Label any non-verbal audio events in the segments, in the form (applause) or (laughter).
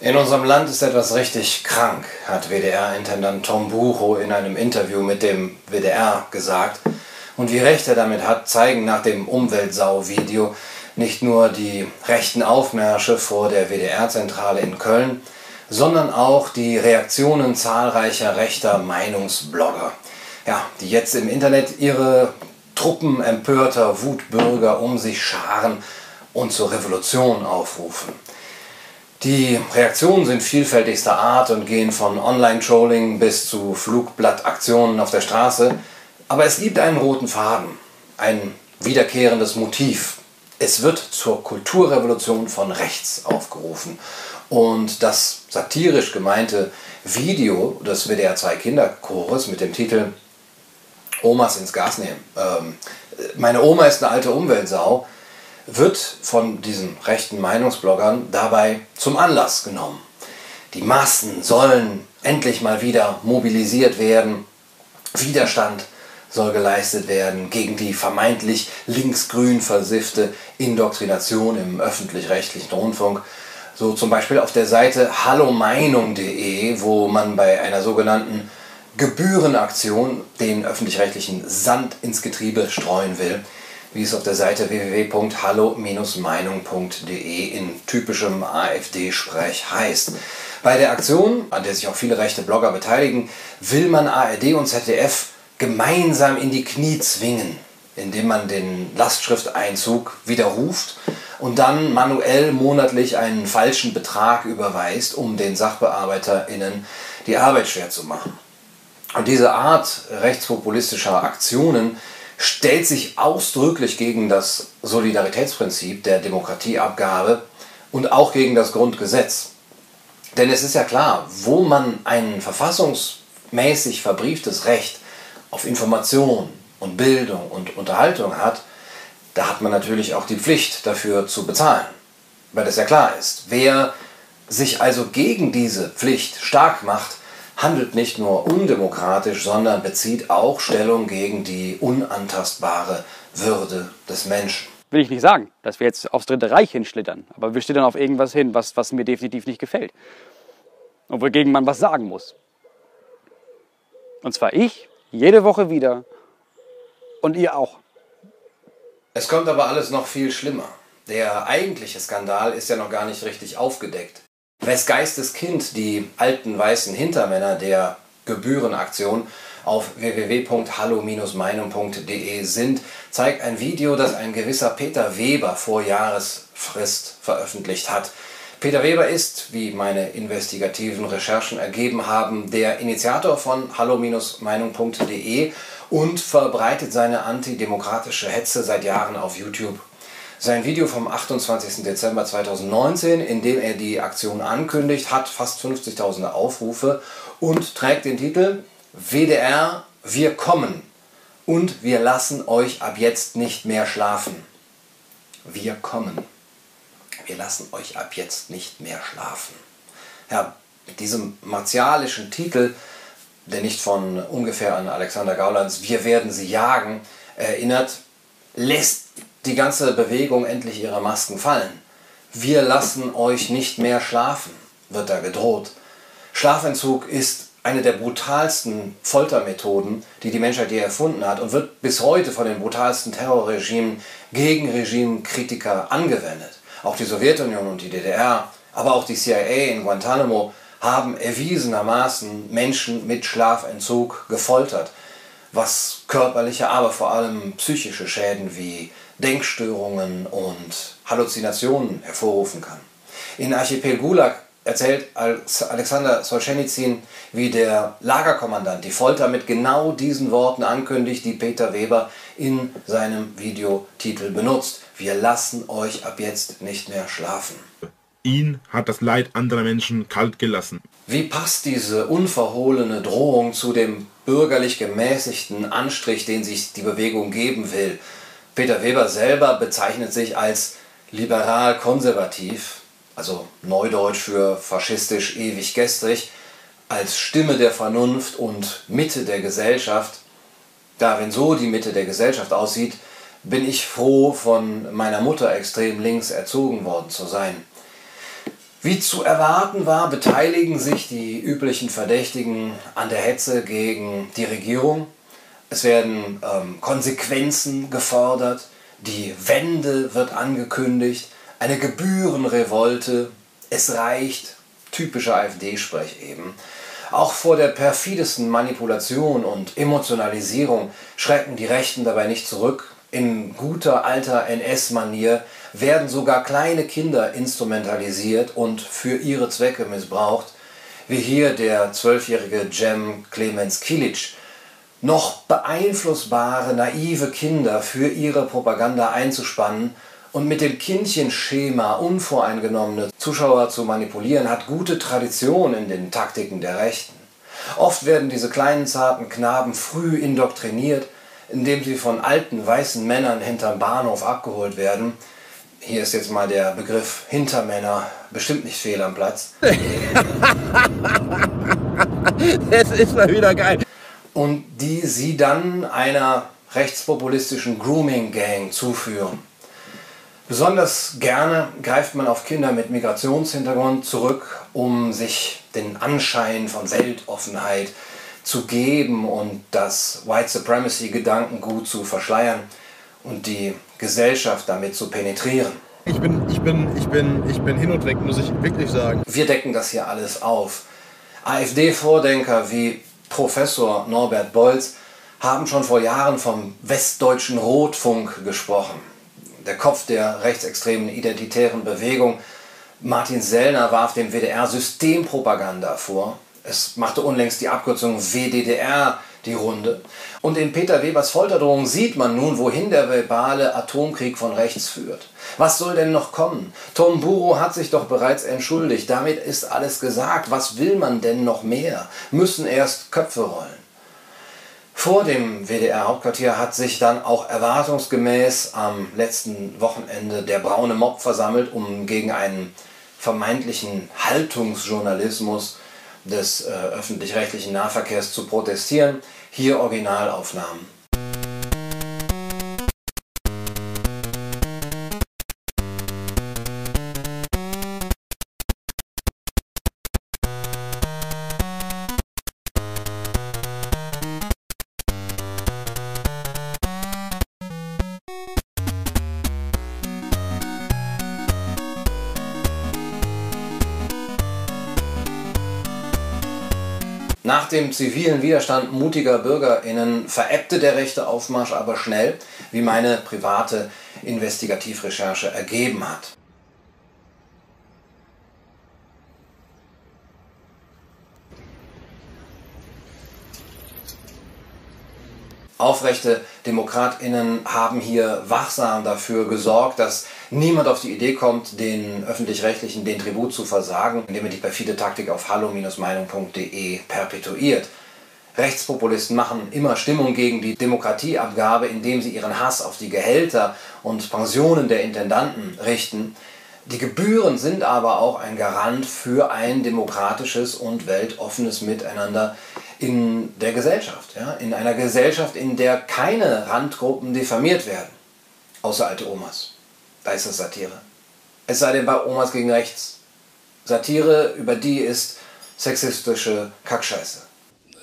In unserem Land ist etwas richtig krank, hat WDR-Intendant Tom Bucho in einem Interview mit dem WDR gesagt. Und wie recht er damit hat, zeigen nach dem Umweltsau-Video nicht nur die rechten Aufmärsche vor der WDR-Zentrale in Köln, sondern auch die Reaktionen zahlreicher rechter Meinungsblogger, ja, die jetzt im Internet ihre Truppen empörter Wutbürger um sich scharen und zur Revolution aufrufen. Die Reaktionen sind vielfältigster Art und gehen von Online-Trolling bis zu Flugblattaktionen auf der Straße. Aber es gibt einen roten Faden, ein wiederkehrendes Motiv. Es wird zur Kulturrevolution von rechts aufgerufen. Und das satirisch gemeinte Video des WDR 2 Kinderchores mit dem Titel Omas ins Gas nehmen. Ähm, meine Oma ist eine alte Umweltsau wird von diesen rechten Meinungsbloggern dabei zum Anlass genommen. Die Massen sollen endlich mal wieder mobilisiert werden. Widerstand soll geleistet werden gegen die vermeintlich linksgrün versiffte Indoktrination im öffentlich-rechtlichen Rundfunk. So zum Beispiel auf der Seite hallomeinung.de, wo man bei einer sogenannten Gebührenaktion den öffentlich-rechtlichen Sand ins Getriebe streuen will wie es auf der Seite www.hallo-meinung.de in typischem AfD-Sprech heißt. Bei der Aktion, an der sich auch viele rechte Blogger beteiligen, will man ARD und ZDF gemeinsam in die Knie zwingen, indem man den Lastschrifteinzug widerruft und dann manuell monatlich einen falschen Betrag überweist, um den SachbearbeiterInnen die Arbeit schwer zu machen. Und diese Art rechtspopulistischer Aktionen stellt sich ausdrücklich gegen das Solidaritätsprinzip der Demokratieabgabe und auch gegen das Grundgesetz. Denn es ist ja klar, wo man ein verfassungsmäßig verbrieftes Recht auf Information und Bildung und Unterhaltung hat, da hat man natürlich auch die Pflicht dafür zu bezahlen. Weil das ja klar ist. Wer sich also gegen diese Pflicht stark macht, handelt nicht nur undemokratisch, sondern bezieht auch Stellung gegen die unantastbare Würde des Menschen. Will ich nicht sagen, dass wir jetzt aufs Dritte Reich hinschlittern, aber wir schlittern auf irgendwas hin, was, was mir definitiv nicht gefällt. Und wogegen man was sagen muss. Und zwar ich, jede Woche wieder und ihr auch. Es kommt aber alles noch viel schlimmer. Der eigentliche Skandal ist ja noch gar nicht richtig aufgedeckt. Wes Geistes Kind die alten weißen Hintermänner der Gebührenaktion auf www.hallo-meinung.de sind, zeigt ein Video, das ein gewisser Peter Weber vor Jahresfrist veröffentlicht hat. Peter Weber ist, wie meine investigativen Recherchen ergeben haben, der Initiator von hallo-meinung.de und verbreitet seine antidemokratische Hetze seit Jahren auf YouTube sein Video vom 28. Dezember 2019, in dem er die Aktion ankündigt, hat fast 50.000 Aufrufe und trägt den Titel WDR, wir kommen und wir lassen euch ab jetzt nicht mehr schlafen. Wir kommen. Wir lassen euch ab jetzt nicht mehr schlafen. Ja, mit diesem martialischen Titel, der nicht von ungefähr an Alexander Gaulands Wir werden sie jagen erinnert, lässt die ganze Bewegung endlich ihre Masken fallen. Wir lassen euch nicht mehr schlafen, wird da gedroht. Schlafentzug ist eine der brutalsten Foltermethoden, die die Menschheit je erfunden hat und wird bis heute von den brutalsten Terrorregimen gegen Regimekritiker angewendet. Auch die Sowjetunion und die DDR, aber auch die CIA in Guantanamo haben erwiesenermaßen Menschen mit Schlafentzug gefoltert, was körperliche, aber vor allem psychische Schäden wie Denkstörungen und Halluzinationen hervorrufen kann. In Archipel Gulag erzählt Alexander Solzhenitsyn, wie der Lagerkommandant die Folter mit genau diesen Worten ankündigt, die Peter Weber in seinem Videotitel benutzt. Wir lassen euch ab jetzt nicht mehr schlafen. Ihn hat das Leid anderer Menschen kalt gelassen. Wie passt diese unverhohlene Drohung zu dem bürgerlich gemäßigten Anstrich, den sich die Bewegung geben will? Peter Weber selber bezeichnet sich als liberal-konservativ, also neudeutsch für faschistisch ewig gestrig, als Stimme der Vernunft und Mitte der Gesellschaft. Da, wenn so die Mitte der Gesellschaft aussieht, bin ich froh, von meiner Mutter extrem links erzogen worden zu sein. Wie zu erwarten war, beteiligen sich die üblichen Verdächtigen an der Hetze gegen die Regierung. Es werden ähm, Konsequenzen gefordert, die Wende wird angekündigt, eine Gebührenrevolte, es reicht, typischer AfD-Sprech eben. Auch vor der perfidesten Manipulation und Emotionalisierung schrecken die Rechten dabei nicht zurück. In guter alter NS-Manier werden sogar kleine Kinder instrumentalisiert und für ihre Zwecke missbraucht, wie hier der zwölfjährige Jem Clemens Kilic. Noch beeinflussbare, naive Kinder für ihre Propaganda einzuspannen und mit dem Kindchenschema unvoreingenommene Zuschauer zu manipulieren, hat gute Tradition in den Taktiken der Rechten. Oft werden diese kleinen zarten Knaben früh indoktriniert, indem sie von alten weißen Männern hinterm Bahnhof abgeholt werden, hier ist jetzt mal der Begriff Hintermänner bestimmt nicht fehl am Platz. (laughs) das ist mal wieder geil. Und die sie dann einer rechtspopulistischen Grooming-Gang zuführen. Besonders gerne greift man auf Kinder mit Migrationshintergrund zurück, um sich den Anschein von Weltoffenheit zu geben und das White Supremacy-Gedankengut zu verschleiern und die Gesellschaft damit zu penetrieren. Ich bin, ich bin, ich bin, ich bin hin und weg, muss ich wirklich sagen. Wir decken das hier alles auf. AfD-Vordenker wie Professor Norbert Bolz haben schon vor Jahren vom westdeutschen Rotfunk gesprochen. Der Kopf der rechtsextremen identitären Bewegung Martin Sellner warf dem WDR Systempropaganda vor. Es machte unlängst die Abkürzung WDDR die Runde. Und in Peter Webers Folterdrohung sieht man nun, wohin der verbale Atomkrieg von rechts führt. Was soll denn noch kommen? Tom Buro hat sich doch bereits entschuldigt. Damit ist alles gesagt. Was will man denn noch mehr? Müssen erst Köpfe rollen. Vor dem WDR-Hauptquartier hat sich dann auch erwartungsgemäß am letzten Wochenende der braune Mob versammelt, um gegen einen vermeintlichen Haltungsjournalismus des äh, öffentlich-rechtlichen Nahverkehrs zu protestieren. Hier Originalaufnahmen. Nach dem zivilen Widerstand mutiger BürgerInnen verebbte der rechte Aufmarsch aber schnell, wie meine private Investigativrecherche ergeben hat. Aufrechte DemokratInnen haben hier wachsam dafür gesorgt, dass niemand auf die Idee kommt, den Öffentlich-Rechtlichen den Tribut zu versagen, indem er die perfide Taktik auf hallo-meinung.de perpetuiert. Rechtspopulisten machen immer Stimmung gegen die Demokratieabgabe, indem sie ihren Hass auf die Gehälter und Pensionen der Intendanten richten. Die Gebühren sind aber auch ein Garant für ein demokratisches und weltoffenes Miteinander in der Gesellschaft. Ja? In einer Gesellschaft, in der keine Randgruppen diffamiert werden, außer alte Omas. Da ist es Satire. Es sei denn bei Omas gegen rechts. Satire, über die ist sexistische Kackscheiße.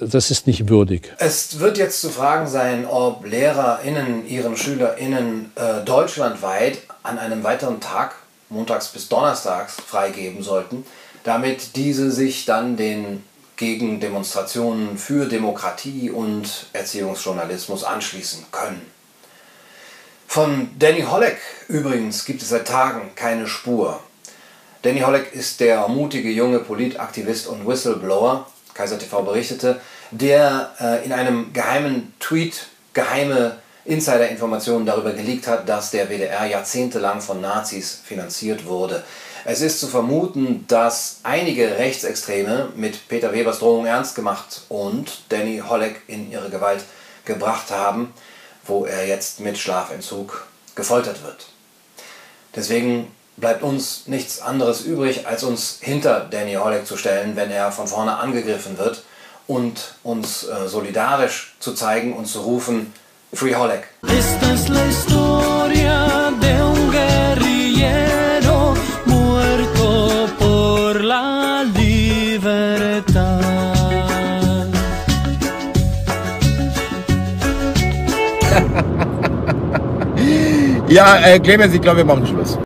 Das ist nicht würdig. Es wird jetzt zu fragen sein, ob LehrerInnen ihren SchülerInnen äh, deutschlandweit an einem weiteren Tag, montags bis donnerstags, freigeben sollten, damit diese sich dann den gegen Demonstrationen für Demokratie und Erziehungsjournalismus anschließen können. Von Danny Holleck übrigens gibt es seit Tagen keine Spur. Danny Holleck ist der mutige junge Politaktivist und Whistleblower, Kaiser TV berichtete, der äh, in einem geheimen Tweet geheime Insider-Informationen darüber geleakt hat, dass der WDR jahrzehntelang von Nazis finanziert wurde. Es ist zu vermuten, dass einige Rechtsextreme mit Peter Webers Drohung ernst gemacht und Danny Holleck in ihre Gewalt gebracht haben, wo er jetzt mit Schlafentzug gefoltert wird. Deswegen bleibt uns nichts anderes übrig, als uns hinter Danny Holleck zu stellen, wenn er von vorne angegriffen wird und uns äh, solidarisch zu zeigen und zu rufen, Free Holleck. un guerrillero Ja, äh, Clemens, ich glaube, wir machen Schluss.